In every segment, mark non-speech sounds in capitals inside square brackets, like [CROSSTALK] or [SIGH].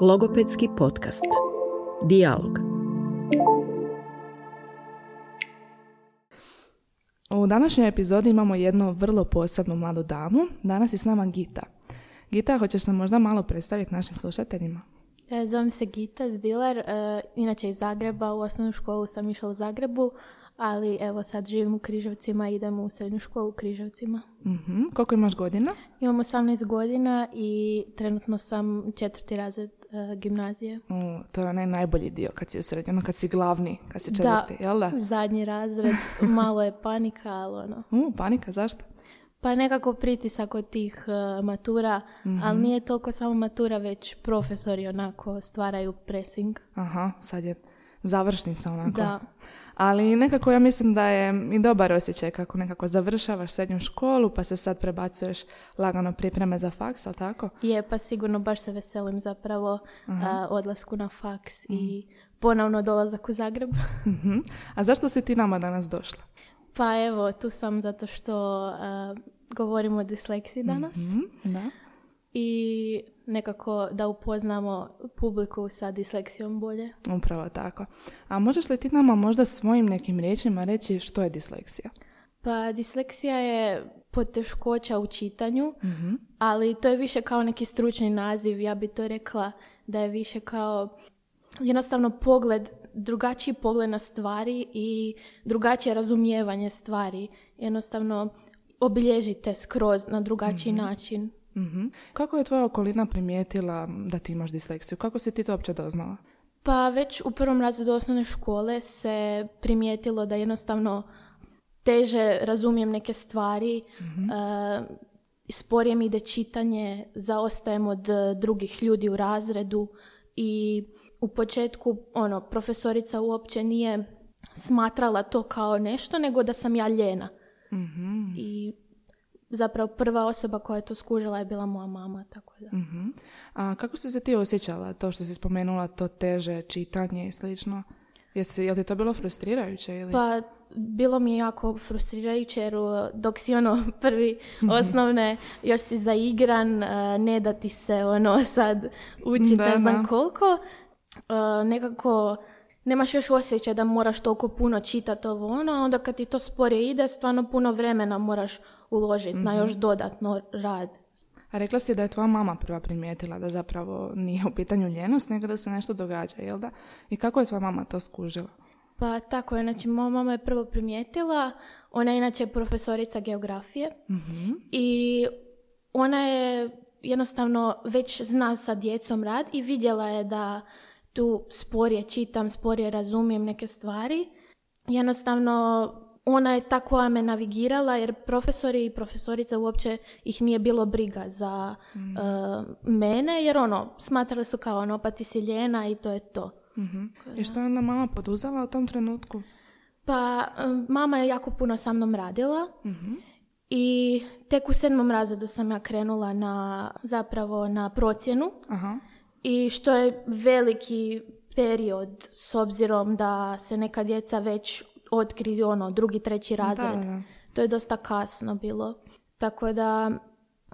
Logopedski podcast. Dialog. U današnjoj epizodi imamo jednu vrlo posebnu mladu damu. Danas je s nama Gita. Gita, hoćeš se možda malo predstaviti našim slušateljima? E, Zovem se Gita Zdiler, e, inače iz Zagreba, u osnovnu školu sam išla u Zagrebu, ali evo sad živim u Križevcima i idem u srednju školu u Križevcima. Mhm. Koliko imaš godina? Imam 18 godina i trenutno sam četvrti razred gimnazije. U, to je onaj najbolji dio kad si u srednjoj, ono kad si glavni, kad si četvrti, jel da? zadnji razred, [LAUGHS] malo je panika, ali ono. U, panika, zašto? Pa nekako pritisak od tih e, matura, ali nije toliko samo matura, već profesori onako stvaraju pressing. Aha, sad je završnica onako. Da. Ali nekako ja mislim da je i dobar osjećaj kako nekako završavaš srednju školu pa se sad prebacuješ lagano pripreme za faks, ali tako? Je, pa sigurno baš se veselim zapravo a, odlasku na faks i ponovno dolazak u Zagreb. [LAUGHS] Mhm. A zašto si ti nama danas došla? pa evo, tu sam zato što a, govorimo o disleksiji danas Mhm, Da. I nekako da upoznamo publiku sa disleksijom bolje. Upravo tako. A možeš li ti nama možda svojim nekim riječima reći što je disleksija? Pa disleksija je poteškoća u čitanju, ali to je više kao neki stručni naziv. Ja bi to rekla da je više kao jednostavno pogled, drugačiji pogled na stvari i drugačije razumijevanje stvari. Jednostavno obilježite skroz na drugačiji način. Mhm. Kako je tvoja okolina primijetila da ti imaš disleksiju? Kako si ti to uopće doznala? Pa već u prvom razredu osnovne škole se primijetilo da jednostavno teže razumijem neke stvari, e, sporije mi ide čitanje, zaostajem od e, drugih ljudi u razredu i u početku ono, profesorica uopće nije smatrala to kao nešto, nego da sam ja ljena. I zapravo prva osoba koja je to skužila je bila moja mama, tako da. Mhm. A kako si se ti osjećala, to što si spomenula, to teže čitanje i slično? Jesi, je li to bilo frustrirajuće ili? Pa bilo mi je jako frustrirajuće jer uh, dok si ono [LAUGHS] prvi osnovne još si zaigran, uh, ne da ti se ono [LAUGHS] sad učiti Da, ne znam da. koliko, uh, nekako nemaš još osjećaj da moraš toliko puno čitati ovo ono, onda kad ti to sporije ide, stvarno puno vremena moraš uložiti na još dodatno rad. A rekla si da je tvoja mama prva primijetila da zapravo nije u pitanju ljenost, nego da se nešto događa, jel da? I kako je tvoja mama to skužila? Pa tako je, znači moja mama je prvo primijetila, ona je inače profesorica geografije i ona je jednostavno već zna sa djecom rad i vidjela je da tu sporije čitam, sporije razumijem neke stvari. Jednostavno ona je ta koja me navigirala jer profesori i profesorica uopće ih nije bilo briga za eh, mene jer ono, smatrali su kao ono, pa ti si ljena i to je to. I što je onda mama poduzela u tom trenutku? Pa, um, mama je jako puno sa mnom radila i tek u sedmom razredu sam ja krenula na, zapravo na procjenu Aha. i što je veliki period s obzirom da se neka djeca već otkriju ono drugi, treći razred. Da, da. To je dosta kasno bilo. Tako da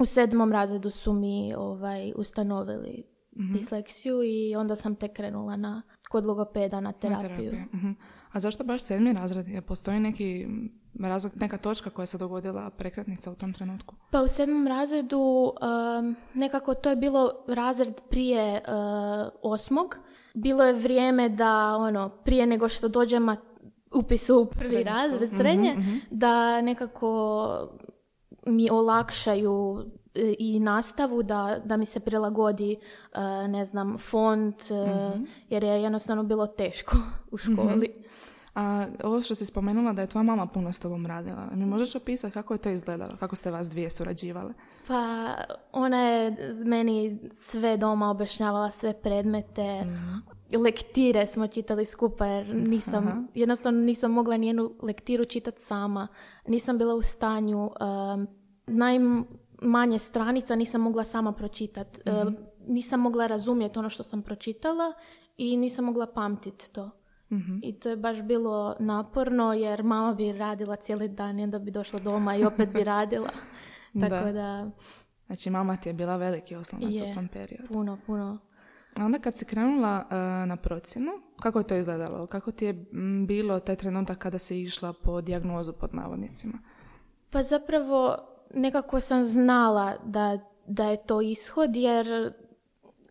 u sedmom razredu su mi ovaj, ustanovili disleksiju i onda sam tek krenula na, kod logopeda na Na terapiju. terapiju. Mhm. A zašto baš sedmi razred? Je postoji neki razlog, neka točka koja se dogodila prekretnica u tom trenutku? Pa u sedmom razredu um, nekako to je bilo razred prije uh, osmog. Bilo je vrijeme da ono prije nego što dođem ma- upis u prvi Srednju razred Mhm, srednje da nekako mi olakšaju e, i nastavu da, da mi se prilagodi e, ne znam font Mhm. jer je jednostavno bilo teško u školi. A ovo što si spomenula da je tvoja mama puno s tobom radila, mi možeš opisati kako je to izgledalo, kako ste vas dvije surađivale? Pa ona je meni sve doma objašnjavala sve predmete. Lektire smo čitali skupa jer nisam, jednostavno nisam mogla nijednu lektiru čitati sama. Nisam bila u stanju, um, najmanje stranica nisam mogla sama pročitati. nisam mogla razumjeti ono što sam pročitala i nisam mogla pamtiti to. I to je baš bilo naporno jer mama bi radila cijeli dan i onda bi došla doma i opet bi radila. [LAUGHS] Tako Da. da, Znači, mama ti je bila veliki oslonac Je. u tom periodu. puno, puno. A onda kad si krenula e, na procjenu, kako je to izgledalo? Kako ti je bilo taj trenutak kada si išla po dijagnozu pod navodnicima? Pa zapravo nekako sam znala da, da je to ishod jer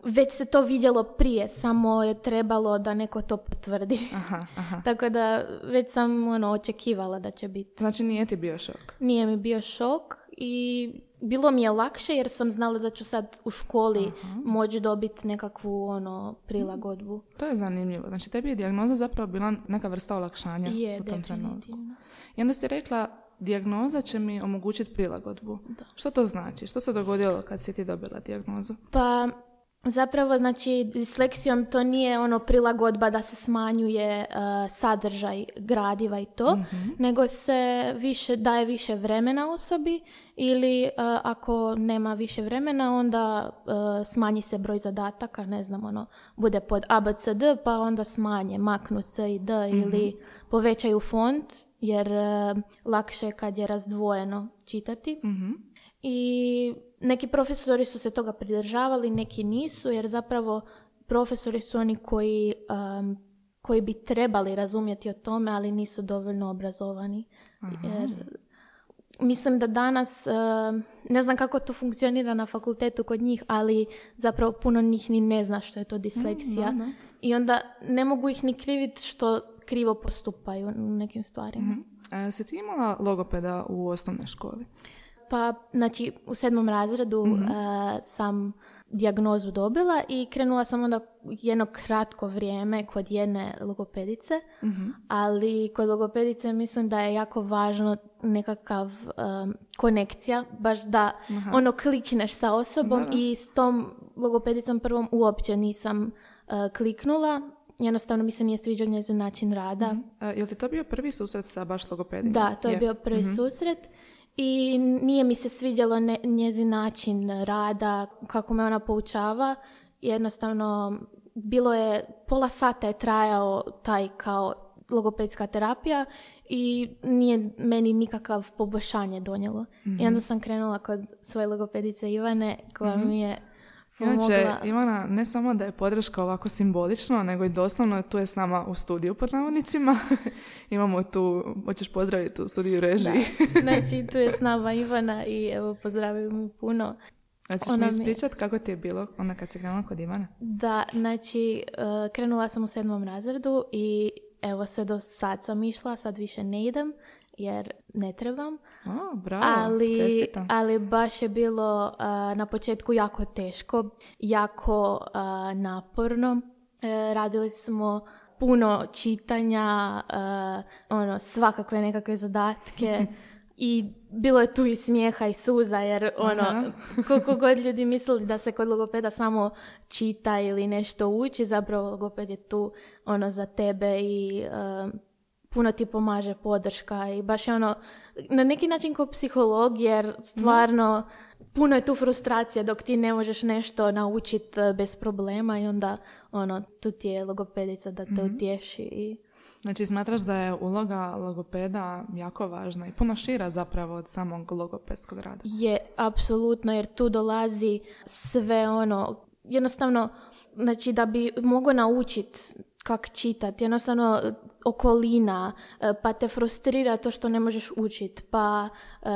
već se to vidjelo prije, samo je trebalo da neko to potvrdi. Aha, aha. [LAUGHS] Tako da već sam ono, očekivala da će biti. Znači nije ti bio šok? Nije mi bio šok i bilo mi je lakše jer sam znala da ću sad u školi moći dobiti nekakvu ono prilagodbu. To je zanimljivo. Znači tebi je dijagnoza zapravo bila neka vrsta olakšanja Je, u tom trenutku. I onda si rekla dijagnoza će mi omogućiti prilagodbu. Što to znači? Što se dogodilo kad si ti dobila dijagnozu? Pa zapravo znači disleksijom to nije ono prilagodba da se smanjuje uh, sadržaj gradiva i to, nego se više daje više vremena osobi ili uh, ako nema više vremena onda uh, smanji se broj zadataka, ne znam ono bude pod ABCD pa onda smanje, maknu C i D ili povećaju font jer uh, lakše je kad je razdvojeno čitati. I neki profesori su se toga pridržavali, neki nisu, jer zapravo profesori su oni koji, um, koji bi trebali razumjeti o tome, ali nisu dovoljno obrazovani. Jer mislim da danas, um, ne znam kako to funkcionira na fakultetu kod njih, ali zapravo puno njih ni ne zna što je to disleksija. da, da. I onda ne mogu ih ni kriviti što krivo postupaju u nekim stvarima. E, si ti imala logopeda u osnovnoj školi? Pa, znači, u sedmom razredu Mhm. e, sam dijagnozu dobila i krenula sam onda jedno kratko vrijeme kod jedne logopedice, Mhm. ali kod logopedice mislim da je jako važno nekakav em, konekcija, baš da ono klikneš sa osobom i s tom logopedicom prvom uopće nisam e, kliknula, jednostavno mi se nije sviđao njezin način rada. E, jel ti to bio prvi susret sa baš logopedima? Da, to je, bio prvi Mhm. susret i nije mi se sviđalo ne- njezin način rada, kako me ona poučava. Jednostavno, bilo je, pola sata je trajao taj kao logopedska terapija i nije meni nikakav poboljšanje donijelo. Mhm. I onda sam krenula kod svoje logopedice Ivane koja mi je Inače. Ivana, ne samo da je podrška ovako simbolično, nego i doslovno tu je s nama u studiju pod navodnicima. [LAUGHS] Imamo tu, hoćeš pozdraviti u studiju režiji. [LAUGHS] Znači, tu je s nama Ivana i evo, pozdravim mu puno. Znači, Ona mi ispričat kako ti je bilo onda kad si krenula kod Ivana? Da, znači, e, krenula sam u sedmom razredu i evo sve do sad sam išla, sad više ne idem jer ne trebam. O, bravo, ali, ali baš je bilo a, na početku jako teško, jako a, naporno. E, radili smo puno čitanja, a, ono, svakakve nekakve zadatke [LAUGHS] i bilo je tu i smijeha i suza jer ono, Aha. koliko god ljudi mislili da se kod logopeda samo čita ili nešto uči, zapravo logoped je tu ono za tebe i a, puno ti pomaže podrška i baš je ono na neki način kao psiholog jer stvarno puno je tu frustracija dok ti ne možeš nešto naučiti bez problema i onda ono tu ti je logopedica da te utješi i Znači, smatraš da je uloga logopeda jako važna i puno šira zapravo od samog logopedskog rada? je apsolutno jer tu dolazi sve ono jednostavno znači da bi mogao naučiti kak čitati, jednostavno e, okolina, e, pa te frustrira to što ne možeš učit, pa e,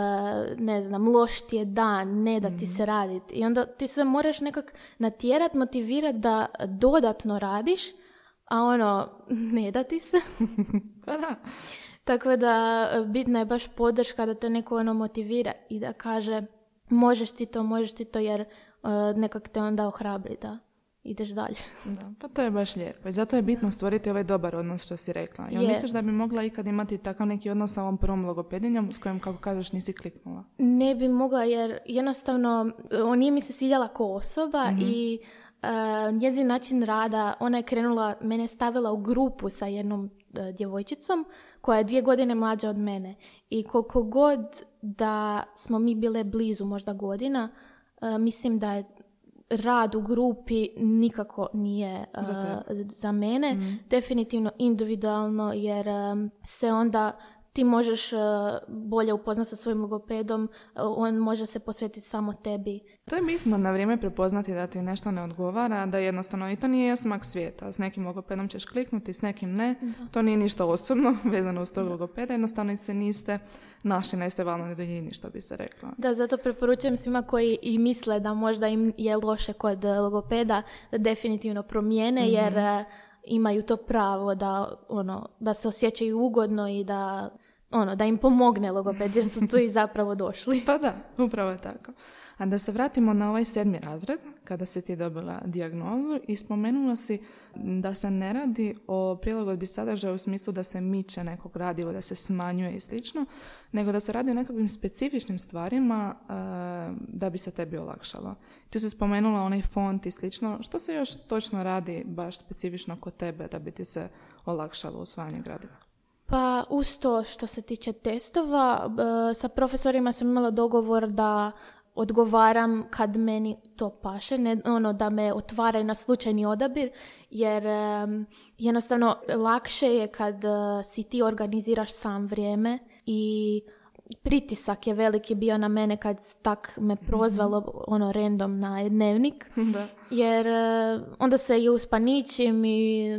ne znam, loš ti je dan, ne da ti se raditi. I onda ti sve moraš nekak natjerat, motivirat da dodatno radiš, a ono, [LAUGHS] ne da ti se. [LAUGHS] Pa da. Tako da e, bitna je baš podrška da te neko ono motivira i da kaže možeš ti to, možeš ti to jer nekak te onda ohrabri da ideš dalje. Da, pa to je baš lijepo. I zato je bitno stvoriti ovaj dobar odnos što si rekla. Jel Je. misliš da bi mogla ikad imati takav neki odnos sa ovom prvom logopedinjom s kojom, kako kažeš, nisi kliknula? Ne bi mogla jer jednostavno on nije mi se svidjela kao osoba i e, njezin način rada, ona je krenula, mene stavila u grupu sa jednom e, djevojčicom koja je dvije godine mlađa od mene i koliko god da smo mi bile blizu možda godina, e, mislim da je rad u grupi nikako nije Za za mene. Definitivno individualno jer e, se onda ti možeš e, bolje upoznati sa svojim logopedom, e, on može se posvetiti samo tebi To je bitno na vrijeme prepoznati da ti nešto ne odgovara, da jednostavno i to nije smak svijeta. S nekim logopedom ćeš kliknuti, s nekim ne. To nije ništa osobno [LAUGHS] vezano uz tog logopeda, jednostavno se niste našli na istoj valnoj duljini, što bi se reklo. Da, zato preporučujem svima koji i misle da možda im je loše kod logopeda, da definitivno promijene, Mhm. jer e, imaju to pravo da, ono, da se osjećaju ugodno i da, ono, da im pomogne logoped, jer su tu i zapravo došli. [LAUGHS] Pa da, upravo je tako. A da se vratimo na ovaj sedmi razred, kada si ti dobila dijagnozu i spomenula si da se ne radi o prilagodbi sadržaja u smislu da se miče nekog gradiva, da se smanjuje i slično, nego da se radi o nekakvim specifičnim stvarima e, da bi se tebi olakšalo. Ti si spomenula onaj font i slično. Što se još točno radi baš specifično kod tebe da bi ti se olakšalo usvajanje gradiva? Pa uz to što se tiče testova, b- sa profesorima sam imala dogovor da odgovaram kad meni to paše, ne, ono da me otvaraju na slučajni odabir, jer em, jednostavno lakše je kad e, si ti organiziraš sam vrijeme i pritisak je veliki bio na mene kad tak me prozvalo ono random na dnevnik, [LAUGHS] da. jer e, onda se i uspaničim i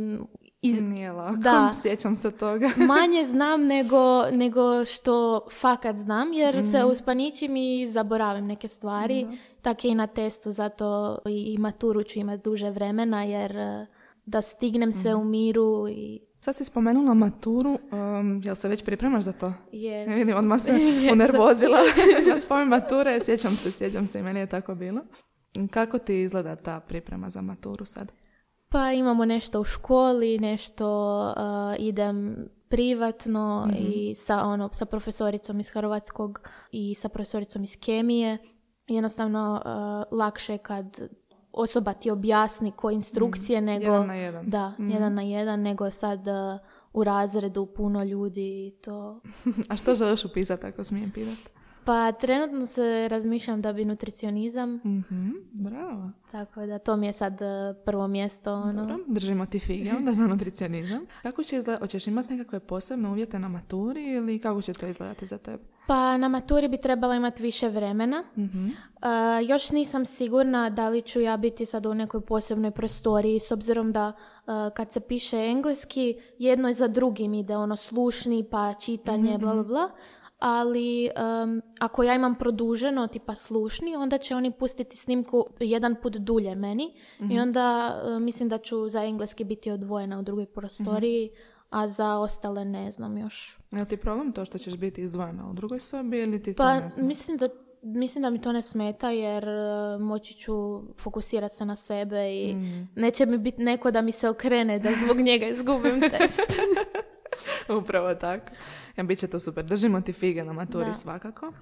i Nije lako, Da. [LAUGHS] sjećam se toga. [LAUGHS] manje znam nego, nego što fakat znam, jer se uspaničim i zaboravim neke stvari. Tako je i na testu, zato i, maturu ću imati duže vremena, jer eh, da stignem sve u miru i... Sad si spomenula maturu, um, jel se već pripremaš za to? Je. Ne vidim, odmah se [LAUGHS] unervozila na spomen mature, sjećam se, sjećam se i meni je tako bilo. Kako ti izgleda ta priprema za maturu sad? Pa imamo nešto u školi, nešto eh, idem privatno i sa, ono, sa profesoricom iz Hrvatskog i sa profesoricom iz kemije. Jednostavno eh, lakše kad osoba ti objasni koje instrukcije nego... Jedan na jedan. Da, jedan na jedan, nego sad eh, u razredu puno ljudi i to... [LAUGHS] A što želiš upisati ako smijem pitati? Pa trenutno se razmišljam da bi nutricionizam, Mhm, bravo. tako da to mi je sad eh, prvo mjesto. Ono. Dobro, držimo ti fige onda za nutricionizam. [LAUGHS] Kako će izgledati? Hoćeš imati nekakve posebne uvjete na maturi ili kako će to izgledati za tebe? Pa na maturi bi trebala imati više vremena. Mhm. Uh, još nisam sigurna da li ću ja biti sad u nekoj posebnoj prostoriji s obzirom da uh, kad se piše engleski jedno je za drugim ide ono slušni pa čitanje bla bla bla. Ali um, ako ja imam produženo tipa slušni onda će oni pustiti snimku jedan put dulje meni i onda uh, mislim da ću za engleski biti odvojena u drugoj prostoriji a za ostale ne znam još. Je ti problem to što ćeš biti izdvojena u drugoj sobi ili ti to Pa ne mislim da, mislim da mi to ne smeta jer e, moći ću fokusirati se na sebe i Mm. neće mi biti neko da mi se okrene da zbog njega izgubim test. [LAUGHS] [LAUGHS] Upravo tako. Ja, bit će to super. Držimo ti fige na maturi Da. svakako.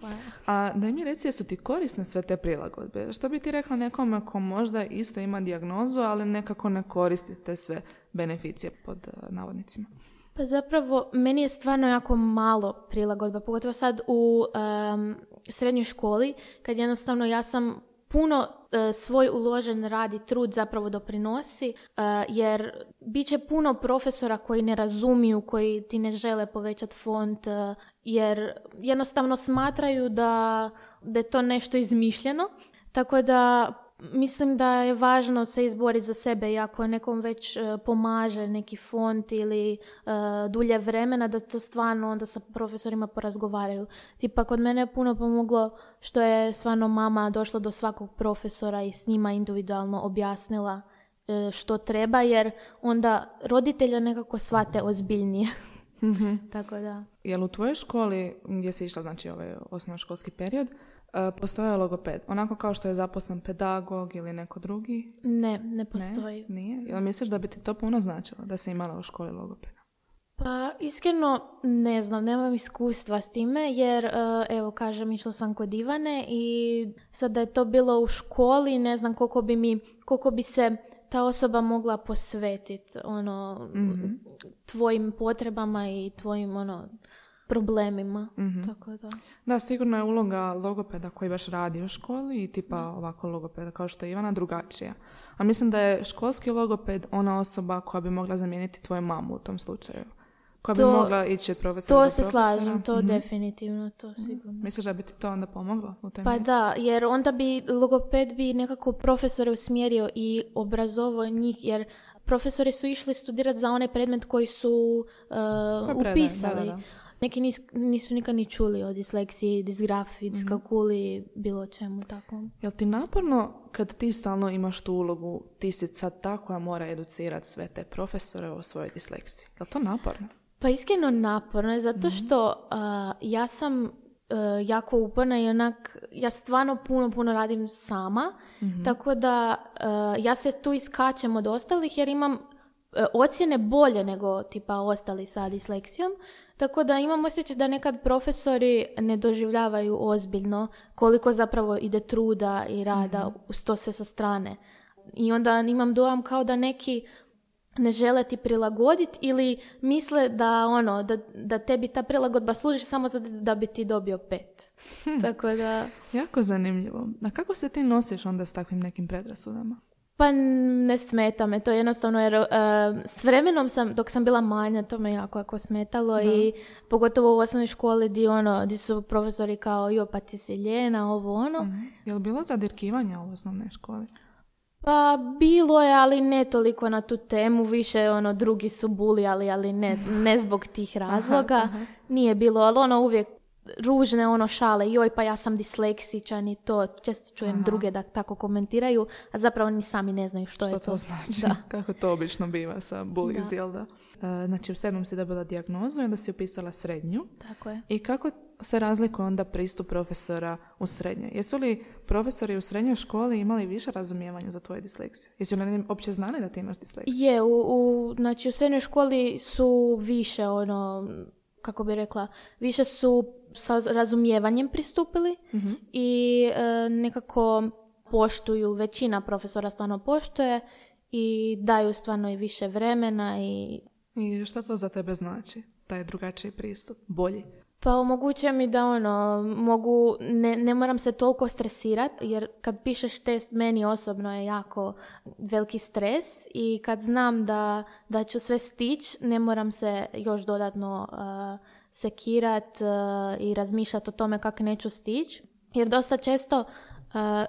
A daj mi reci, jesu ti korisne sve te prilagodbe? Što bi ti rekla nekome ko možda isto ima dijagnozu, ali nekako ne koristi te sve beneficije pod eh, navodnicima? Pa zapravo, meni je stvarno jako malo prilagodba, pogotovo sad u em, srednjoj školi, kad jednostavno ja sam puno e, svoj uložen rad i trud zapravo doprinosi, e, jer bit će puno profesora koji ne razumiju, koji ti ne žele povećati font, e, jer jednostavno smatraju da, da je to nešto izmišljeno. Tako da mislim da je važno se izboriti za sebe i ako nekom već e, pomaže neki font ili e, dulje vremena da to stvarno onda sa profesorima porazgovaraju. Tipa kod mene je puno pomoglo što je stvarno mama došla do svakog profesora i s njima individualno objasnila e, što treba jer onda roditelja nekako shvate ozbiljnije. [LAUGHS] Tako da. Jel u tvojoj školi, gdje si išla, znači ovaj osnovnoškolski period, eh, postojao logoped? Onako kao što je zaposlen pedagog ili neko drugi? Ne, ne Ne? postoji. Nije? Jel misliš da bi ti to puno značilo, da si imala u školi logopeda? Pa iskreno ne znam, nemam iskustva s time jer e, evo kažem išla sam kod Ivane i sad da je to bilo u školi ne znam koliko bi mi, koliko bi se ta osoba mogla posvetiti ono tvojim potrebama i tvojim ono problemima. Tako da. Da, sigurno je uloga logopeda koji baš radi u školi i tipa ovako logopeda kao što je Ivana drugačija. A mislim da je školski logoped ona osoba koja bi mogla zamijeniti tvoju mamu u tom slučaju. koja To- bi mogla ići od profesora To se slažem, to Mhm. definitivno, to sigurno. Misliš da bi ti to onda pomoglo u Pa mjeri? da, jer onda bi logoped bi nekako profesore usmjerio i obrazovao njih, jer profesori su išli studirati za onaj predmet koji su uh, upisali. da, da, da. Neki nis- nisu nikad ni čuli o disleksiji, disgrafiji, Mhm. diskalkuli, bilo čemu takvom. Jel ti naporno kad ti stalno imaš tu ulogu, ti si sad ta koja mora educirati sve te profesore o svojoj disleksiji? Jel to naporno? Pa iskreno naporno je Mhm. zato što a, ja sam e, jako uporna i onak, ja stvarno puno, puno radim sama, Mhm. tako da e, ja se tu iskačem od ostalih jer imam e, ocjene bolje nego tipa ostali sa disleksijom, tako da imam osjećaj da nekad profesori ne doživljavaju ozbiljno koliko zapravo ide truda i rada uz to sve sa strane. I onda imam dojam kao da neki ne žele ti prilagoditi ili misle da ono da, da tebi ta prilagodba služi samo zato da bi ti dobio pet. [LAUGHS] Tako da Jako zanimljivo. A kako se ti nosiš onda s takvim nekim predrasudama? Pa ne smeta me to jednostavno jer e, s vremenom sam dok sam bila manja to me jako jako smetalo i pogotovo u osnovnoj školi di ono di su profesori kao jo pa ti si ljena ovo ono Mhm. Je li bilo zadirkivanja u osnovnoj školi? Pa bilo je, ali ne toliko na tu temu, više ono drugi su bulijali, ali ne, ne zbog tih razloga. Nije bilo, ali ono uvijek ružne ono šale, joj pa ja sam disleksičan i to, često čujem druge da tako komentiraju, a zapravo ni sami ne znaju što, Što je to, to. znači? Da. [LAUGHS] Kako to obično biva sa bullies, Da. jel da? E, znači u sedmom si dobila dijagnozu i onda si upisala srednju. Tako je. I kako se razlikuje onda pristup profesora u srednjoj? Jesu li profesori u srednjoj školi imali više razumijevanja za tvoje disleksije? Jesu li oni uopće znali da ti imaš disleksiju? Je, u, u, znači u srednjoj školi su više ono, kako bi rekla, više su sa razumijevanjem pristupili i e, nekako poštuju, većina profesora stvarno poštuje i daju stvarno i više vremena i I šta to za tebe znači? Taj drugačiji pristup? Bolji? Pa omogućuje mi da ono, mogu, ne, ne moram se toliko stresirati, jer kad pišeš test meni osobno je jako veliki stres i kad znam da, da ću sve stić, ne moram se još dodatno uh, sekirat uh, i razmišljati o tome kako neću stić. Jer dosta često uh,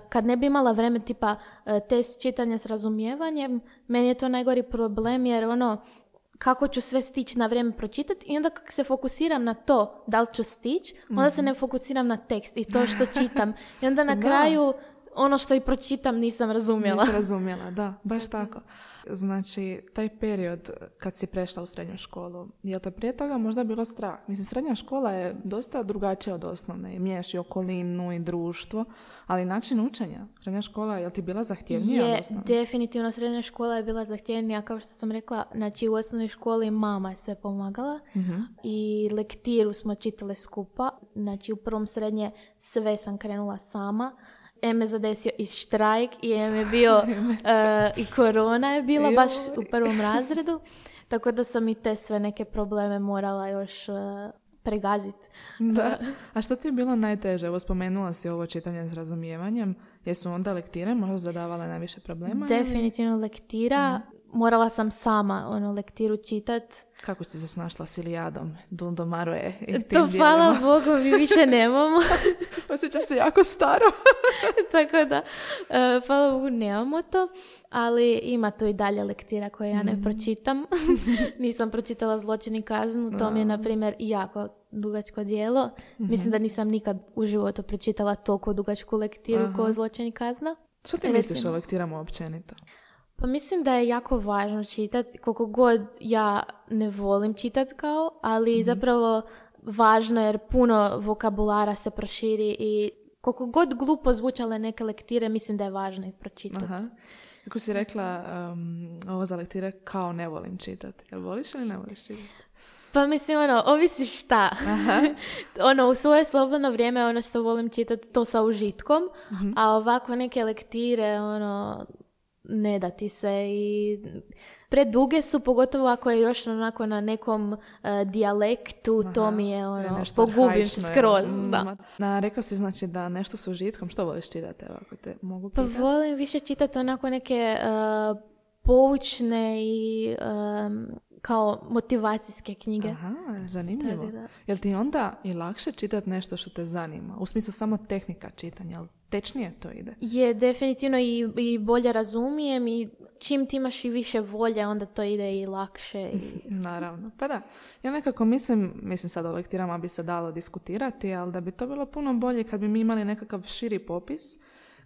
kad ne bi imala vreme tipa uh, test čitanja s razumijevanjem, meni je to najgori problem jer ono, kako ću sve stići na vrijeme pročitati i onda kako se fokusiram na to da li ću stići, onda se ne fokusiram na tekst i to što [LAUGHS] čitam. I onda na Da. kraju ono što i pročitam nisam razumjela. Nisi razumjela, da, baš tako. Znači, taj period kad si prešla u srednju školu, je li te prije toga možda bilo strah? Mislim, srednja škola je dosta drugačija od osnovne. Miješ i okolinu i društvo, ali način učenja. Srednja škola, je li ti bila zahtjevnija Je, definitivno srednja škola je bila zahtjevnija, kao što sam rekla, znači u osnovnoj školi mama je sve pomagala Mhm. i lektiru smo čitale skupa, znači u prvom srednje sve sam krenula sama. Em me zadesio i štrajk i em je bio [LAUGHS] e, i korona je bila baš u prvom razredu, tako da sam i te sve neke probleme morala još e, pregaziti. Da. [LAUGHS] A što ti je bilo najteže? Evo, spomenula si ovo čitanje s razumijevanjem. Jesu onda lektire možda zadavale najviše problema? Definitivno lektira, morala sam sama ono lektiru čitat. Kako si se snašla s Ilijadom, Dundomaruje i tim To hvala dijelima? Bogu mi više nemamo. [LAUGHS] Osjećam se jako staro. [LAUGHS] Tako da, e, hvala Bogu nemamo to, ali ima tu i dalje lektira koje ja ne pročitam. [LAUGHS] nisam pročitala zločin i kaznu, to mi je, na primjer, jako dugačko dijelo. Mislim da nisam nikad u životu pročitala toliko dugačku lektiru kao zločin i kazna. Što ti Recimo. misliš o lektirama općenito? Pa mislim da je jako važno čitati, koliko god ja ne volim čitati kao, ali zapravo važno jer puno vokabulara se proširi i koliko god glupo zvučale neke lektire, mislim da je važno ih pročitati. Aha. Kako si rekla, um, ovo za lektire kao ne volim čitati. Jel voliš ili ne voliš čitati? Pa mislim, ono, ovisi šta. [LAUGHS] ono, u svoje slobodno vrijeme, ono što volim čitati, to sa užitkom, a ovako neke lektire, ono, ne da ti se i preduge su, pogotovo ako je još onako na nekom e, dijalektu, to mi je, Je ono, pogubim se skroz, jel? Mm, da. Na, rekla si znači da nešto s užitkom. Što voliš čitati? Evo, ako te mogu Pa pitati. volim više čitati onako neke e, poučne i kao motivacijske knjige. Aha, zanimljivo. Da. Jel ti onda i lakše čitati nešto što te zanima? U smislu samo tehnika čitanja, jel tečnije to ide? Je definitivno i, i bolje razumijem i čim ti imaš i više volje, onda to ide i lakše. I... [LAUGHS] Naravno, pa da. Ja nekako mislim, mislim sad o lektirama bi se dalo diskutirati, ali da bi to bilo puno bolje kad bi mi imali nekakav širi popis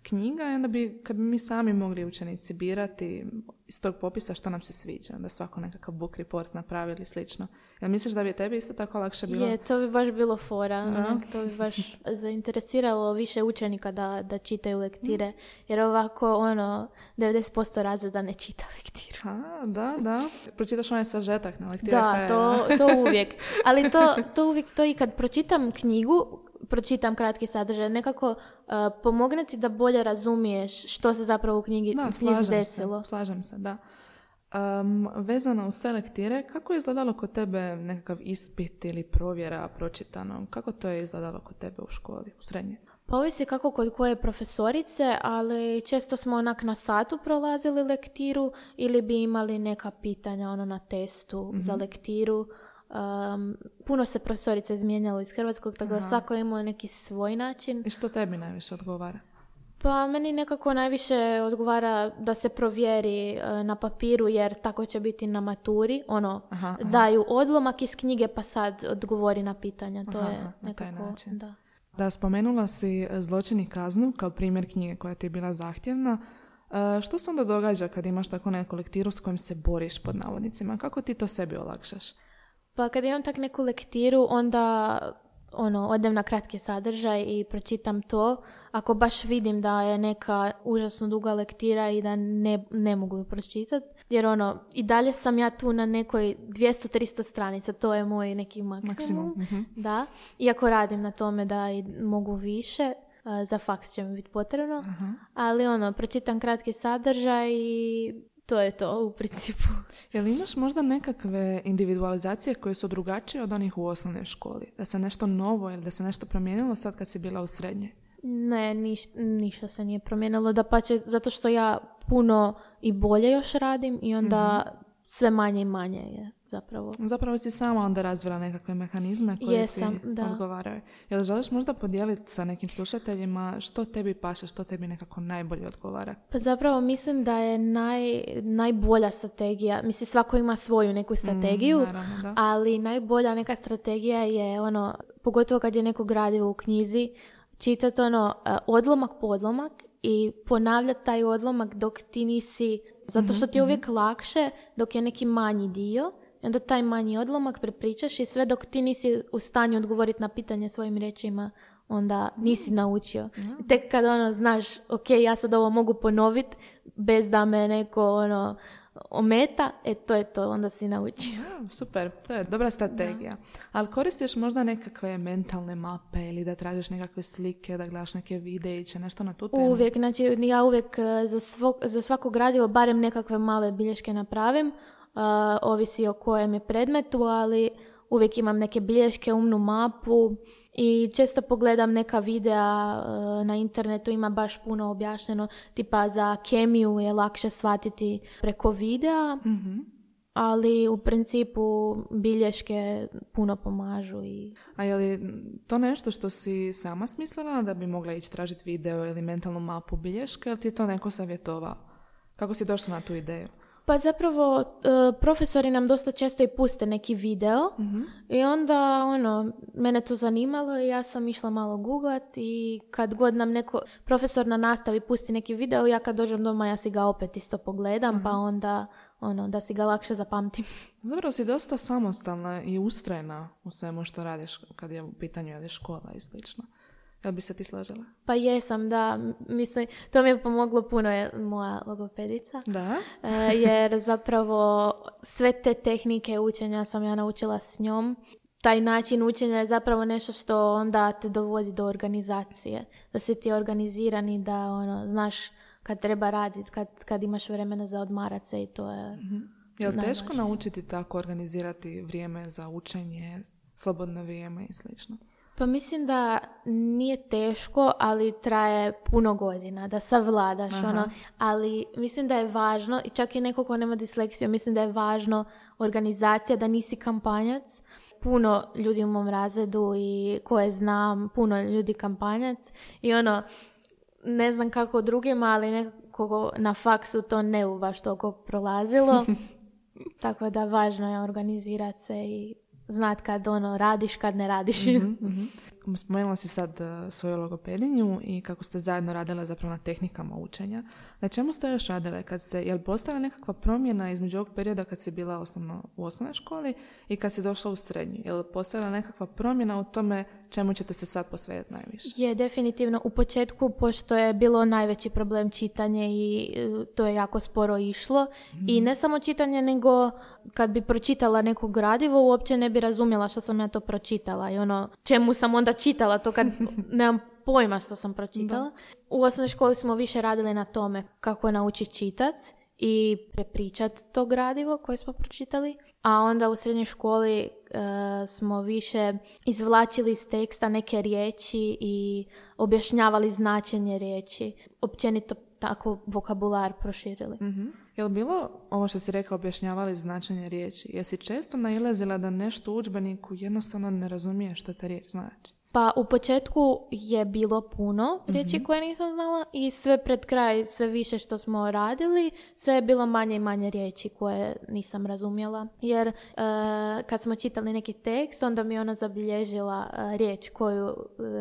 knjiga i onda bi, kad bi mi sami mogli učenici birati iz tog popisa što nam se sviđa, da svako nekakav book report napravi ili slično. Jel misliš da bi tebi isto tako lakše bilo? Je, to bi baš bilo fora. onak, to bi baš [LAUGHS] zainteresiralo više učenika da, da čitaju lektire. Jer ovako, ono, 90% razreda ne čita lektiru. A, da, da. Pročitaš onaj sažetak na lektire. Da, to, to uvijek. Ali to, [LAUGHS] to uvijek, to i kad pročitam knjigu, pročitam kratki sadržaj, nekako uh, pomogne ti da bolje razumiješ što se zapravo u knjigi, Da, slažem se, desilo. slažem se, da. Um, vezano uz te lektire, kako je izgledalo kod tebe nekakav ispit ili provjera pročitano? Kako to je izgledalo kod tebe u školi, u srednje? Pa ovisi kako kod koje profesorice, ali često smo onak na satu prolazili lektiru ili bi imali neka pitanja ono na testu za lektiru. Um, puno se profesorica izmijenjalo iz hrvatskog, tako da svako je imao neki svoj način. I što tebi najviše odgovara? Pa meni nekako najviše odgovara da se provjeri e, na papiru jer tako će biti na maturi. Ono, Aha, aha. daju odlomak iz knjige pa sad odgovori na pitanja. To Aha, je aha, na taj nekako, način. da. Da, spomenula si zločin i kaznu kao primjer knjige koja ti je bila zahtjevna. E, Što se onda događa kad imaš tako neku lektiru s kojom se boriš pod navodnicima? Kako ti to sebi olakšaš? Pa kad imam tak neku lektiru, onda ono, odem na kratki sadržaj i pročitam to. Ako baš vidim da je neka užasno duga lektira i da ne, ne mogu ju pročitati, jer ono, i dalje sam ja tu na nekoj 200-300 stranica, to je moj neki maksimum. Maksimum, mhm. Da, iako radim na tome da i mogu više, za faks će mi biti potrebno, ali ono, pročitam kratki sadržaj i to je to u principu. [LAUGHS] Jel imaš možda nekakve individualizacije koje su drugačije od onih u osnovnoj školi? Da se nešto novo ili da se nešto promijenilo sad kad si bila u srednje? Ne, niš, ništa se nije promijenilo. Da zato što ja puno i bolje još radim i onda sve manje i manje je zapravo. Zapravo si sama onda razvila nekakve mehanizme koji Jesam, ti da. odgovaraju. Jel želiš možda podijeliti sa nekim slušateljima što tebi paše, što tebi nekako najbolje odgovara? Pa zapravo mislim da je naj, najbolja strategija, mislim svako ima svoju neku strategiju, naravno, da. ali najbolja neka strategija je ono, pogotovo kad je neko gradivo u knjizi, čitati ono e, odlomak po odlomak i ponavljati taj odlomak dok ti nisi, zato što ti je uvijek lakše dok je neki manji dio, i onda taj manji odlomak prepričaš i sve dok ti nisi u stanju odgovoriti na pitanje svojim riječima, onda nisi naučio. Tek kad ono znaš, ok, ja sad ovo mogu ponoviti bez da me neko ono ometa, e to je to, onda si naučio. Ja, [LAUGHS] super, to je dobra strategija. Ali koristiš možda nekakve mentalne mape ili da tražiš nekakve slike, da gledaš neke videiće, nešto na tu temu? Uvijek, znači ja uvijek e, za, svog, za svako gradivo barem nekakve male bilješke napravim, uh, ovisi o kojem je predmetu, ali uvijek imam neke bilješke, umnu mapu i često pogledam neka videa uh, na internetu, ima baš puno objašnjeno, tipa za kemiju je lakše shvatiti preko videa, ali u principu bilješke puno pomažu i A je li to nešto što si sama smislila da bi mogla ići tražiti video ili mentalnu mapu bilješke ili ti je to neko savjetovao? Kako si došla na tu ideju? Pa zapravo e, profesori nam dosta često i puste neki video i onda ono, mene to zanimalo i ja sam išla malo googlat i kad god nam neko profesor na nastavi pusti neki video, ja kad dođem doma ja si ga opet isto pogledam pa onda ono, da si ga lakše zapamtim. [LAUGHS] Zapravo si dosta samostalna i ustrajna u svemu što radiš kad je u pitanju je škola i slično. Jel bi se ti složila? Pa jesam, da, mislim, to mi je pomoglo puno je moja logopedica. Da? E, jer zapravo sve te tehnike učenja sam ja naučila s njom. Taj način učenja je zapravo nešto što onda te dovodi do organizacije. Da si ti organiziran i da ono, znaš kad treba raditi, kad, kad imaš vremena za odmarat se i to je... Je li teško naučiti tako organizirati vrijeme za učenje, slobodno vrijeme i slično? Pa mislim da nije teško, ali traje puno godina da savladaš ono. Ali mislim da je važno, i čak i neko ko nema disleksiju, mislim da je važno organizacija, da nisi kampanjac. Puno ljudi u mom razredu i koje znam, puno ljudi kampanjac. I ono, ne znam kako drugima, ali nekako na faksu to ne u baš toliko prolazilo. [LAUGHS] Tako da važno je organizirati se i znat kad ono radiš, kad ne radiš. mm Spomenula si sad uh, svoju logopedinju i kako ste zajedno radile zapravo na tehnikama učenja. Na čemu ste još radile? Kad ste, je li postala nekakva promjena između ovog perioda kad si bila osnovno, u osnovnoj školi i kad si došla u srednju? Je li postala nekakva promjena u tome čemu ćete se sad posvetiti najviše? Je, definitivno. U početku, pošto je bilo najveći problem čitanje i e, to je jako sporo išlo. I ne samo čitanje, nego kad bi pročitala neko gradivo, uopće ne bi razumjela što sam ja to pročitala. I ono, čemu sam onda čitala to kad [LAUGHS] nemam pojma što sam pročitala. U osnovnoj školi smo više radili na tome kako naučiti čitat i prepričat to gradivo koje smo pročitali. A onda u srednjoj školi e, smo više izvlačili iz teksta neke riječi i objašnjavali značenje riječi. Općenito tako vokabular proširili. mm Je li bilo ovo što si rekao objašnjavali značenje riječi? Jesi često nailazila da nešto u udžbeniku jednostavno ne razumije što ta riječ znači? Pa u početku je bilo puno riječi mhm. koje nisam znala i sve pred kraj, sve više što smo radili, sve je bilo manje i manje riječi koje nisam razumjela. Jer uh, kad smo čitali neki tekst, onda mi ona zabilježila uh, riječ koju uh,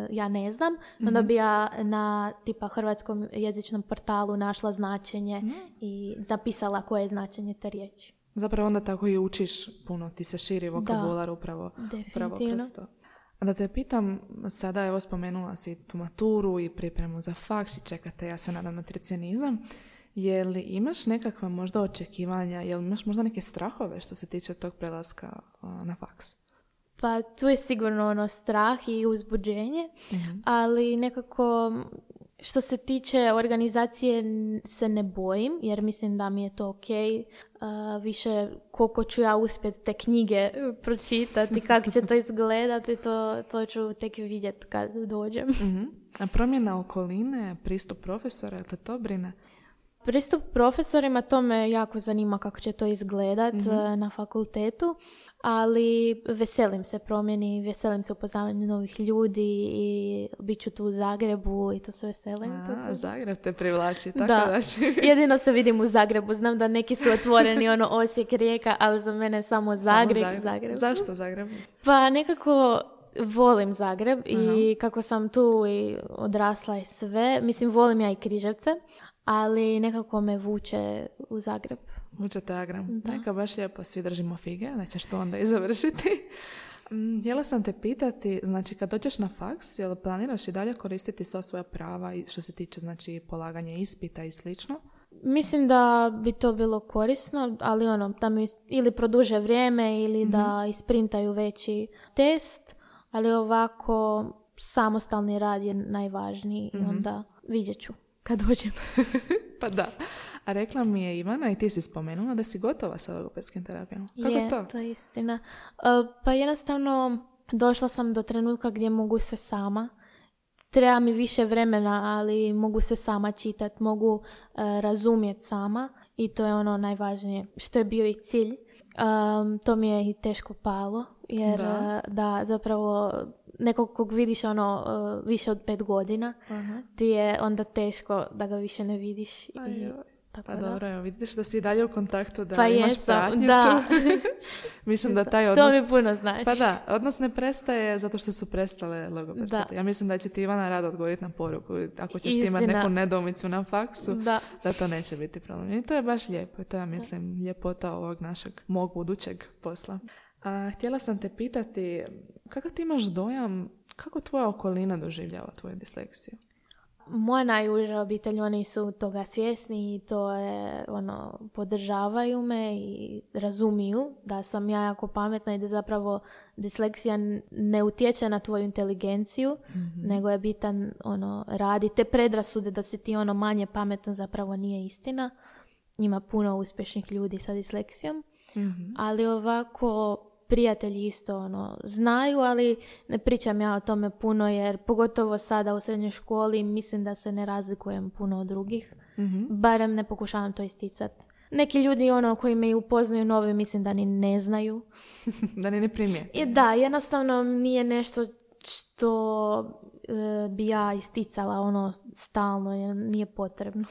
ja ne znam. Onda mhm. bi ja na tipa hrvatskom jezičnom portalu našla značenje mhm. i zapisala koje je značenje te riječi. Zapravo onda tako i učiš puno, ti se širi vokabular upravo, upravo kroz to. Da te pitam, sada evo spomenula si tu maturu i pripremu za faks i čekate, ja se nadam, nutricionizam. Je li imaš nekakva možda očekivanja, je li imaš možda neke strahove što se tiče tog prelaska na faks? Pa tu je sigurno ono strah i uzbuđenje, mhm. ali nekako što se tiče organizacije se ne bojim jer mislim da mi je to ok. Uh, više koliko ću ja uspjeti te knjige pročitati, kako će to izgledati, to, to ću tek vidjeti kad dođem. uh A promjena okoline, pristup profesora, te to brine? Pristup profesorima, to me jako zanima kako će to izgledat mhm. eh, na fakultetu, ali veselim se promjeni, veselim se upoznavanju novih ljudi i bit ću tu u Zagrebu i to se veselim. A, Zagreb te privlači, tako da. Jedino se vidim u Zagrebu, znam da neki su otvoreni ono Osijek, Rijeka, ali za mene samo Zagreb. Samo Zagreb. Zašto Zagreb? Pa nekako volim Zagreb i kako sam tu i odrasla i sve. Mislim, volim ja i Križevce, ali nekako me vuče u Zagreb. Vuče Zagreb. Neka baš lijepo, svi držimo fige, da ćeš to onda i završiti. Mm, htjela sam te pitati, znači kad dođeš na faks, jel planiraš i dalje koristiti sva svoja prava što se tiče znači polaganja ispita i slično? Mislim da bi to bilo korisno, ali ono, da mi ili produže vrijeme ili da mhm. isprintaju veći test, ali ovako samostalni rad je najvažniji i mhm. onda vidjet ću kad dođem. [LAUGHS] pa da. A rekla mi je Ivana i ti si spomenula da si gotova sa logopedskim terapijom. Kako je, to? to je istina. Uh, pa jednostavno došla sam do trenutka gdje mogu se sama. Treba mi više vremena, ali mogu se sama čitat, mogu uh, razumjeti sama i to je ono najvažnije što je bio i cilj. Um, to mi je i teško palo jer da, uh, da zapravo nekog kog vidiš ono uh, više od pet godina, uh ti je onda teško da ga više ne vidiš. I, tako pa da. dobro, evo, vidiš da si i dalje u kontaktu, da pa imaš jesam, da. [LAUGHS] mislim da taj odnos... To mi puno znači. Pa da, odnos ne prestaje zato što su prestale logopedske. Ja mislim da će ti Ivana rado odgovoriti na poruku. Ako ćeš ti imati neku nedomicu na faksu, da. da to neće biti problem. I to je baš lijepo. To je, ja mislim, ljepota ovog našeg, mog budućeg posla. A, htjela sam te pitati, kakav ti imaš dojam, kako tvoja okolina doživljava tvoju disleksiju? Moja najuža obitelj, oni su toga svjesni i to je, ono, podržavaju me i razumiju da sam ja jako pametna i da zapravo disleksija ne utječe na tvoju inteligenciju, mhm. nego je bitan, ono, radi te predrasude da si ti, ono, manje pametan zapravo nije istina. Ima puno uspješnih ljudi sa disleksijom, mhm. ali ovako prijatelji isto ono, znaju, ali ne pričam ja o tome puno jer pogotovo sada u srednjoj školi mislim da se ne razlikujem puno od drugih. Mhm. Barem ne pokušavam to isticati. Neki ljudi ono koji me upoznaju novi mislim da ni ne znaju. [LAUGHS] da ni ne primijeti. I da, jednostavno nije nešto što e, bi ja isticala ono stalno, jer nije potrebno.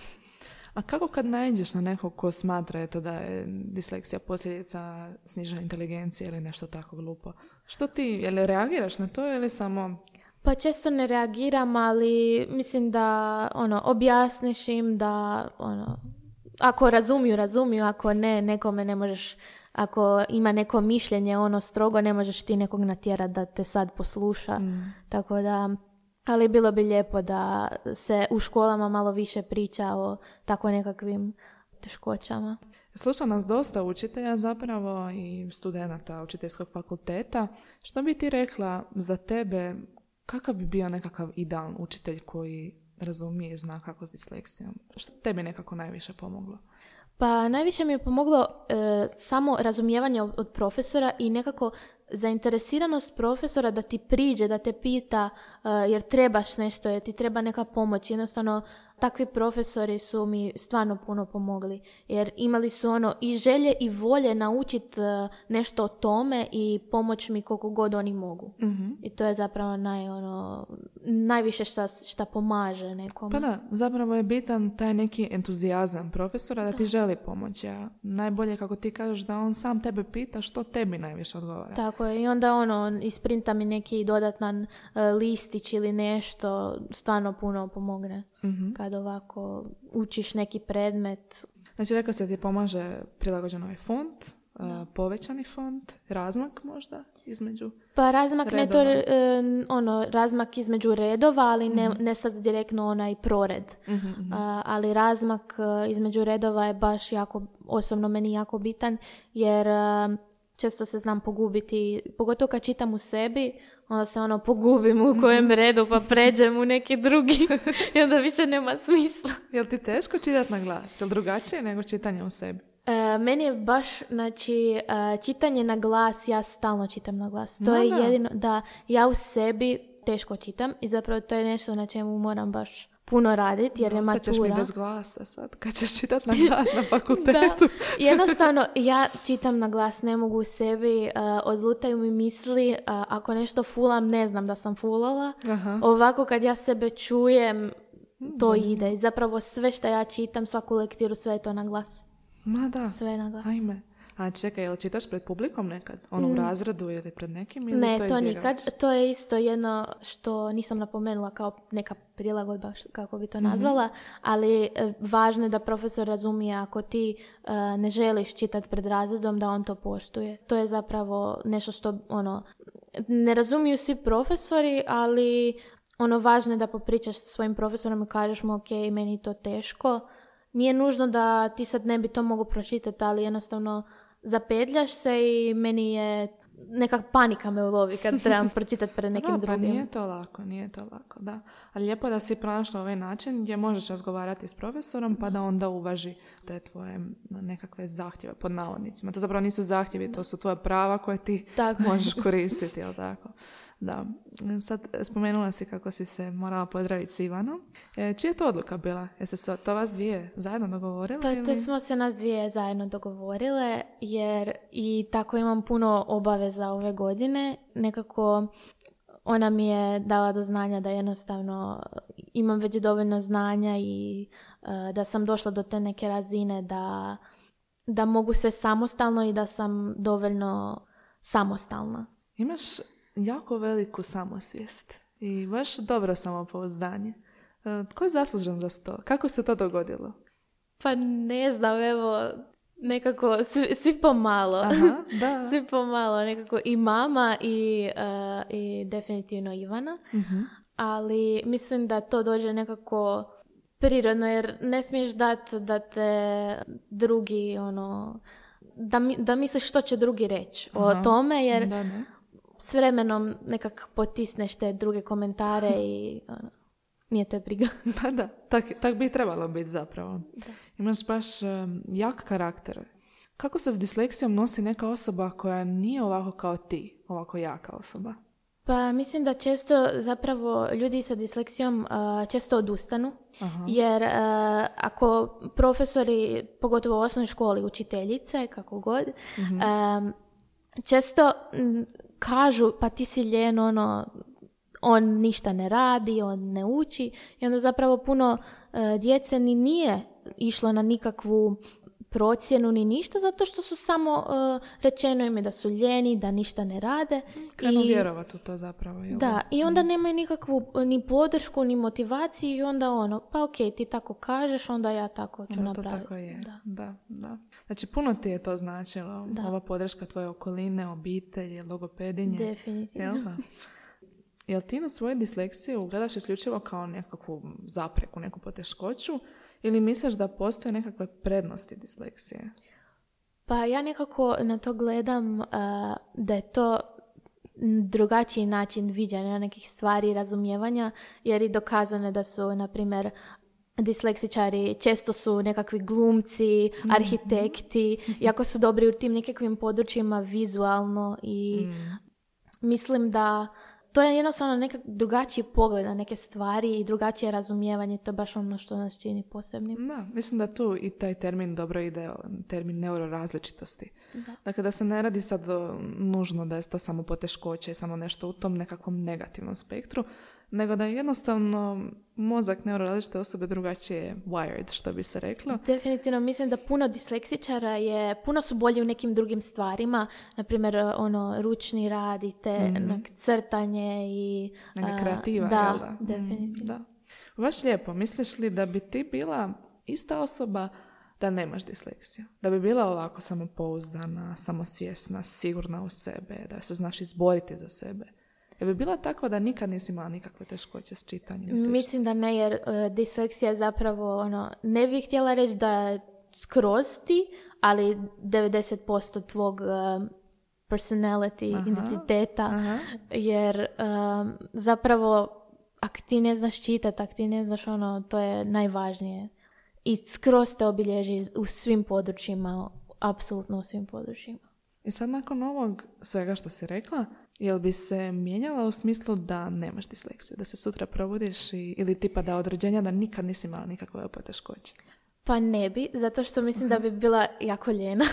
A kako kad naiđeš na nekog ko smatra eto, da je disleksija posljedica snižene inteligencije ili nešto tako glupo? Što ti, je li reagiraš na to ili samo... Pa često ne reagiram, ali mislim da ono, objasniš im da ono, ako razumiju, razumiju, ako ne, nekome ne možeš, ako ima neko mišljenje ono strogo, ne možeš ti nekog natjerati da te sad posluša. Tako da, ali bilo bi lijepo da se u školama malo više priča o tako nekakvim teškoćama. Sluša nas dosta učitelja zapravo i studenata učiteljskog fakulteta. Što bi ti rekla za tebe, kakav bi bio nekakav idealan učitelj koji razumije i zna kako s disleksijom? Što tebi nekako najviše pomoglo? Pa najviše mi je pomoglo e, samo razumijevanje od, od profesora i nekako zainteresiranost profesora da ti priđe, da te pita e, jer trebaš nešto, jer ti treba neka pomoć. Jednostavno, takvi profesori su mi stvarno puno pomogli. Jer imali su ono i želje i volje naučiti nešto o tome i pomoć mi koliko god oni mogu. I to je zapravo naj, ono, najviše šta, šta pomaže nekom. Pa da, zapravo je bitan taj neki entuzijazam profesora da ti želi pomoći. A najbolje kako ti kažeš da on sam tebe pita što tebi najviše odgovara. Tako je. I onda ono, isprinta mi neki dodatan e, listić ili nešto, stvarno puno pomogne. Kad ovako učiš neki predmet. Znači rekao se da ti pomaže prilagođen ovaj font, uh, povećani font, razmak možda između... Pa razmak ne to, Redova. e, ono, razmak između redova, ali ne, ne sad direktno onaj prored. A, ali razmak e, između redova je baš jako, osobno meni jako bitan, jer e, često se znam pogubiti, pogotovo kad čitam u sebi, onda se ono pogubim u kojem redu pa pređem u neki drugi [LAUGHS] i onda više nema smisla. Jel ti teško čitati na glas? Jel drugačije nego čitanje u sebi? E, meni je baš, znači, e, čitanje na glas, ja stalno čitam na glas. To Da, je da. jedino, da ja u sebi teško čitam i zapravo to je nešto na čemu moram baš puno raditi jer je Ostaćeš mi matura. bez glasa sad, kad ćeš čitati na glas na [LAUGHS] fakultetu. Da, jednostavno ja čitam na glas, ne mogu u sebi, e, odlutaju mi misli, a ako nešto fulam, ne znam da sam fulala. Aha. Ovako kad ja sebe čujem, to ide. Zapravo sve što ja čitam, svaku lektiru, sve je to na glas. Ma da, Sve na glas. ajme. A čekaj, jel čitaš pred publikom nekad? Ono u razredu ili pred nekim? Ili Mm. Ne, to, to, nikad. To je isto jedno što nisam napomenula kao neka prilagodba, kako bi Mhm. to nazvala, ali e, važno je da profesor razumije ako ti e, ne želiš čitati pred razredom, da on to poštuje. To je zapravo nešto što, ono, ne razumiju svi profesori, ali ono, važno je da popričaš sa svojim profesorom i kažeš mu, ok, meni je to teško. Nije nužno da ti sad ne bi to mogu pročitati, ali jednostavno zapetljaš se i meni je nekak panika me ulovi kad [LAUGHS] trebam pročitati pred nekim da, pa drugim. nije to lako, nije to lako, da. Ali lijepo je da si pronašla ovaj način gdje možeš razgovarati s profesorom pa da onda uvaži te tvoje nekakve zahtjeve pod navodnicima. To zapravo nisu zahtjevi, to su tvoja prava koje ti Tako možeš koristiti, jel tako? Da. Sad spomenula si kako si se morala pozdraviti s Ivanom. E, čija je to odluka bila? Jeste se to vas dvije zajedno dogovorile? Pa to smo se nas dvije zajedno dogovorile jer i tako imam puno obaveza ove godine. Nekako ona mi je dala do znanja da jednostavno imam već dovoljno znanja i e, da sam došla do te neke razine da, da mogu sve samostalno i da sam dovoljno samostalna. Imaš jako veliku samosvijest i baš dobro samopouzdanje. E, Tko je zaslužen za to? Kako se to dogodilo? Pa ne znam, evo, nekako svi, svi pomalo. Aha, [LAUGHS] da. Svi pomalo, nekako i mama i, e, i definitivno Ivana. Ali mislim da to dođe nekako prirodno jer ne smiješ dati da te drugi ono da, mi- da misliš što će drugi reći o tome jer da. S vremenom nekak potisneš te druge komentare i ono, nije te briga. [LAUGHS] Pa da, tak, tak bi trebalo biti zapravo. Imaš baš em, jak karakter. Kako se s disleksijom nosi neka osoba koja nije ovako kao ti, ovako jaka osoba? Pa mislim da često zapravo ljudi sa disleksijom često odustanu jer ako profesori, pogotovo u osnovnoj školi, učiteljice, kako god, mhm. često kažu pa ti si ljen, ono, on ništa ne radi, on ne uči i onda zapravo puno e, djece ni nije išlo na nikakvu procjenu ni ništa, zato što su samo uh, rečeno im da su ljeni, da ništa ne rade. Krenu I, vjerovati u to zapravo. Jel? Da, i onda nemaju nikakvu ni podršku, ni motivaciju i onda ono, pa ok, ti tako kažeš, onda ja tako ću onda napraviti. To tako je, da. da. da, Znači puno ti je to značilo, da. ova podrška tvoje okoline, obitelji, logopedinje. Definitivno. Jel da? Jel ti na svoju disleksiju gledaš isključivo kao nekakvu zapreku, neku poteškoću ili misliš da postoje nekakve prednosti disleksije? Pa ja nekako na to gledam uh, da je to drugačiji način viđanja nekih stvari i razumijevanja, jer i dokazano da su, na primjer, disleksičari često su nekakvi glumci, mm arhitekti, [LAUGHS] jako su dobri u tim nekakvim područjima vizualno i mm. mislim da to je jednostavno nekak drugačiji pogled na neke stvari i drugačije razumijevanje. To je baš ono što nas čini posebnim. Da, mislim da tu i taj termin dobro ide, termin neurorazličitosti. Da. Dakle, da se ne radi sad nužno da je to samo poteškoće i samo nešto u tom nekakvom negativnom spektru, nego da je jednostavno mozak neurorazličite osobe drugačije wired, što bi se reklo. Definitivno, mislim da puno disleksičara je, puno su bolji u nekim drugim stvarima, na primjer ono, ručni rad i te mm crtanje i... Neka kreativa, da, da? Mhm, definitivno. da. Baš lijepo, misliš li da bi ti bila ista osoba da nemaš disleksiju? Da bi bila ovako samopouzdana, samosvjesna, sigurna u sebe, da se znaš izboriti za sebe? Je bi bila takva da nikad nisi imala nikakve teškoće s čitanjem? Mislim da ne, jer uh, disleksija zapravo, ono, ne bih htjela reći da skroz ti, ali 90% tvog uh, personality, aha, identiteta, aha. jer um, zapravo ako ti ne znaš čitati, ako ti ne znaš ono, to je najvažnije. I skroz te obilježi u svim područjima, apsolutno u svim područjima. I sad nakon ovog svega što si rekla, Jel bi se mijenjala u smislu da nemaš disleksiju, da se sutra probudiš i, ili tipa da od rođenja da nikad nisi imala nikakve poteškoće? Pa ne bi, zato što mislim da bi bila jako ljena.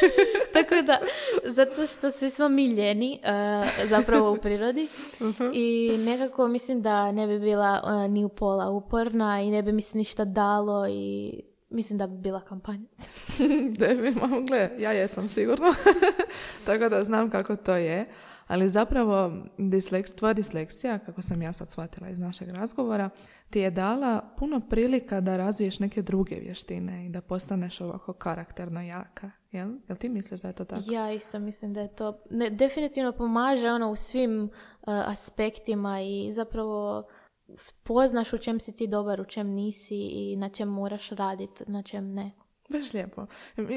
[LAUGHS] Tako da, zato što svi smo mi ljeni uh, zapravo u prirodi uh-huh. i nekako mislim da ne bi bila uh, ni u pola uporna i ne bi mi se ništa dalo i mislim da bi bila kampanjac. [LAUGHS] da bi, ja jesam sigurno. [LAUGHS] Tako da znam kako to je. Ali zapravo disleks, tvoja disleksija, kako sam ja sad shvatila iz našeg razgovora, ti je dala puno prilika da razviješ neke druge vještine i da postaneš ovako karakterno jaka. Jel? Jel ti misliš da je to tako? Ja isto mislim da je to ne, definitivno pomaže ono u svim uh, aspektima i zapravo spoznaš u čem si ti dobar, u čem nisi i na čem moraš raditi, na čem ne. Baš lijepo.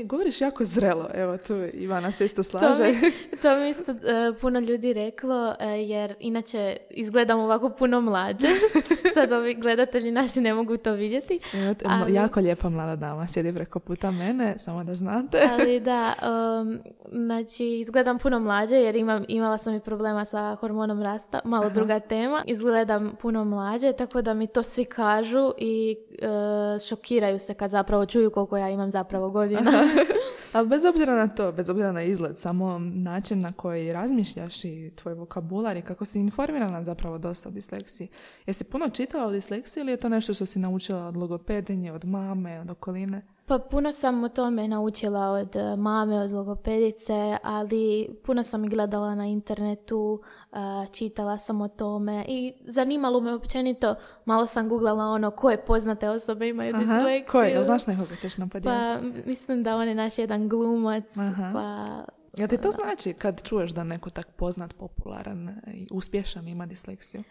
Govoriš jako zrelo, evo tu Ivana se isto slaže. to mi, [LAUGHS] to mi isto uh, puno ljudi reklo, uh, jer inače izgledam ovako puno mlađe. [LAUGHS] Sad ovi gledatelji naši ne mogu to vidjeti. ali, jako lijepa mlada dama, sjedi preko puta mene, samo da znate. ali da, [LAUGHS] um, znači izgledam puno mlađe jer imam, imala sam i problema sa hormonom rasta, malo Aha. druga tema. Izgledam puno mlađe, tako da mi to svi kažu i uh, šokiraju se kad zapravo čuju koliko ja imam imam zapravo godina. [LAUGHS] Ali bez obzira na to, bez obzira na izgled, samo način na koji razmišljaš i tvoj vokabular i kako si informirana zapravo dosta o disleksiji. Jesi puno čitala o disleksiji ili je to nešto što si naučila od logopedinje, od mame, od okoline? Pa puno sam o tome naučila od e, mame, od logopedice, ali puno sam i gledala na internetu, e, čitala sam o tome i zanimalo me općenito, malo sam googlala ono koje poznate osobe imaju Aha, disleksiju. Koje, znaš nekoga ćeš Pa mislim da on je naš jedan glumac, Aha. pa... Ja ti to znači kad čuješ da neko tak poznat, popularan i uspješan ima disleksiju?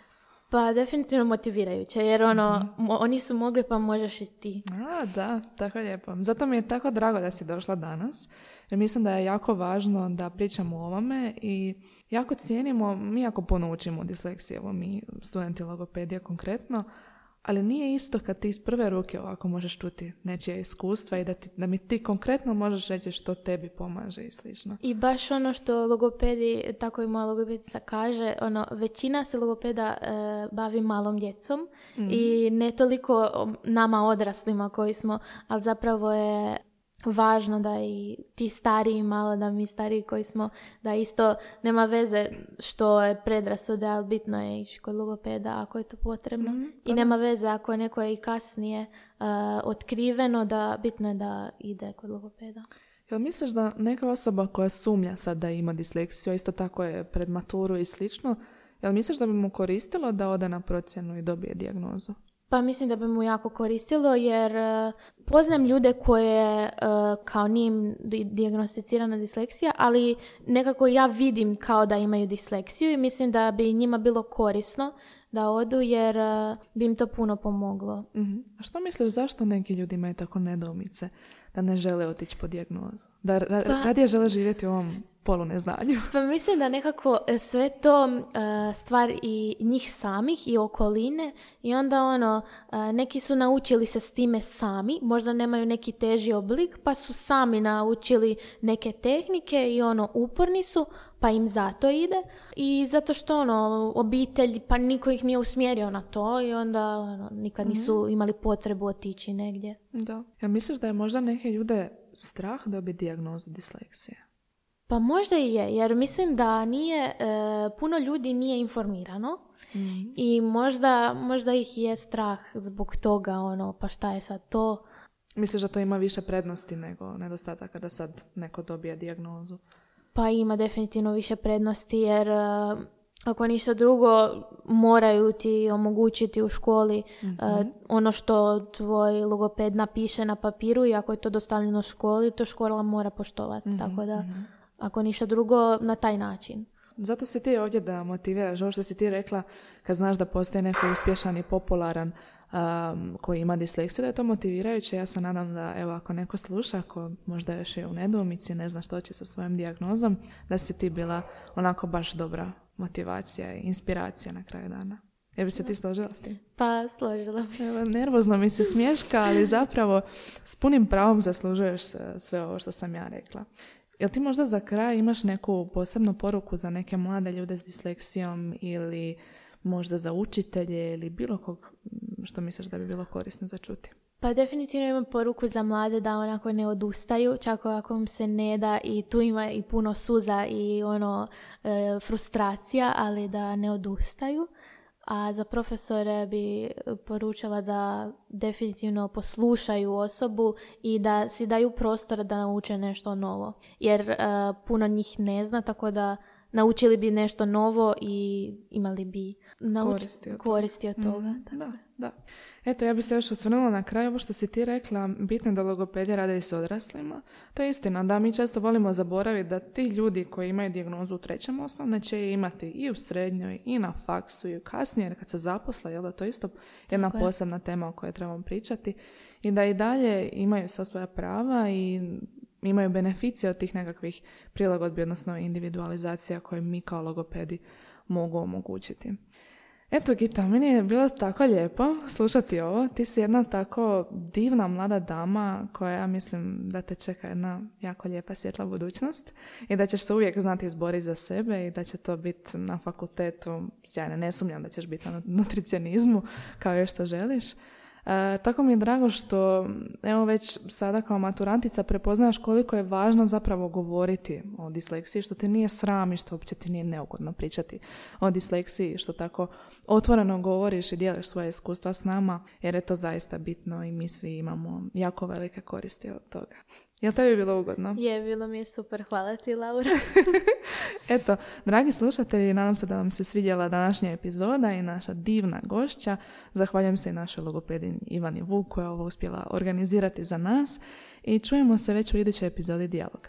Pa definitivno motivirajuće, jer ono, mhm. oni su mogli pa možeš i ti. A, da, tako lijepo. Zato mi je tako drago da si došla danas, jer mislim da je jako važno da pričamo o ovome i jako cijenimo, mi jako puno učimo disleksije, evo mi studenti logopedije konkretno, Ali nije isto kad ti iz prve ruke ovako možeš čuti nečija iskustva i da, ti, da mi ti konkretno možeš reći što tebi pomaže i slično. I baš ono što logopedi, tako i moja logopedica kaže, ono, većina se logopeda e, bavi malom djecom Mhm. i ne toliko nama odraslima koji smo, ali zapravo je važno da i ti stariji malo, da mi stariji koji smo, da isto nema veze što je predrasude, ali bitno je ići kod logopeda ako je to potrebno. Mhm, pa I nema veze ako je neko je i kasnije uh, otkriveno, da bitno je da ide kod logopeda. Jel misliš da neka osoba koja sumnja sad da ima disleksiju, a isto tako je pred maturu i slično, jel misliš da bi mu koristilo da ode na procjenu i dobije dijagnozu? Pa mislim da bi mu jako koristilo jer uh, poznam ljude koje uh, kao nije im dijagnosticirana disleksija, ali nekako ja vidim kao da imaju disleksiju i mislim da bi njima bilo korisno da odu jer uh, bi im to puno pomoglo. Mhm. A što misliš zašto neki ljudi imaju tako nedoumice da ne žele otići po dijagnozu? Da ra- Pa- radije žele živjeti u ovom poluneznanju? [LAUGHS] Pa mislim da nekako e, sve to e, stvar i njih samih i okoline i onda ono, e, neki su naučili se s time sami, možda nemaju neki teži oblik, pa su sami naučili neke tehnike i ono, uporni su, pa im zato ide. I zato što ono, obitelj, pa niko ih nije usmjerio na to i onda ono, nikad nisu imali potrebu otići negdje. Da. Ja misliš da je možda neke ljude strah dobiti dijagnozu disleksije? Pa možda i je, jer mislim da nije, e, puno ljudi nije informirano i možda, možda ih je strah zbog toga, ono, pa šta je sad to? Misliš da to ima više prednosti nego nedostataka da sad neko dobije dijagnozu? Pa ima definitivno više prednosti jer e, ako ništa drugo moraju ti omogućiti u školi e, ono što tvoj logoped napiše na papiru i ako je to dostavljeno školi, to škola mora poštovati. Tako da, ako ništa drugo, na taj način. Zato si ti ovdje da motiviraš ovo što si ti rekla kad znaš da postoji neko uspješan i popularan um, koji ima disleksiju, da je to motivirajuće. Ja se nadam da, evo, ako neko sluša, ako možda još je u nedoumici, ne zna što će sa svojom dijagnozom, da si ti bila onako baš dobra motivacija i inspiracija na kraju dana. Jer bi se ti složila s tim? Pa složila bi se. Evo, nervozno mi se [LAUGHS] smješka, ali zapravo s punim pravom zaslužuješ sve- sve ovo što sam ja rekla. Jel ti možda za kraj imaš neku posebnu poruku za neke mlade ljude s disleksijom ili možda za učitelje ili bilo kog što misliš da bi bilo korisno za čuti? Pa definitivno imam poruku za mlade da onako ne odustaju, čak ako im se ne da i tu ima i puno suza i ono e, frustracija, ali da ne odustaju. A za profesore bi poručila da definitivno poslušaju osobu i da si daju prostora da nauče nešto novo. Jer e, puno njih ne zna, tako da naučili bi nešto novo i imali bi nauč- Koristi od toga. koristi od toga. Mhm, Da, da. Eto, ja bih se još osvrnula na kraju ovo što si ti rekla, bitno je da logopedi rade i s odraslima. To je istina, da mi često volimo zaboraviti da ti ljudi koji imaju dijagnozu u trećem osnovne će je imati i u srednjoj, i na faksu, i kasnije, jer kad se zaposle, jel da to je isto jedna Tako je. posebna tema o kojoj trebamo pričati. I da i dalje imaju sva svoja prava i imaju beneficije od tih nekakvih prilagodbi, odnosno individualizacija koje mi kao logopedi mogu omogućiti. Eto Gita, meni je bilo tako lijepo slušati ovo. Ti si jedna tako divna mlada dama koja ja mislim da te čeka jedna jako lijepa svjetla budućnost i da ćeš se uvijek znati izboriti za sebe i da će to biti na fakultetu sjajno. Ne sumnjam da ćeš biti na nutricionizmu kao još što želiš. E, tako mi je drago što evo već sada kao maturantica prepoznaš koliko je važno zapravo govoriti o disleksiji, što te nije sram i što uopće ti nije neugodno pričati o disleksiji, što tako otvoreno govoriš i dijeliš svoje iskustva s nama, jer je to zaista bitno i mi svi imamo jako velike koristi od toga. Jel tebi bilo ugodno? Je, bilo mi je super. Hvala ti, Laura. [LAUGHS] Eto, dragi slušatelji, nadam se da vam se svidjela današnja epizoda i naša divna gošća. Zahvaljujem se i našoj logopedini Ivani Vuk koja je ovo uspjela organizirati za nas i čujemo se već u idućoj epizodi dijaloga.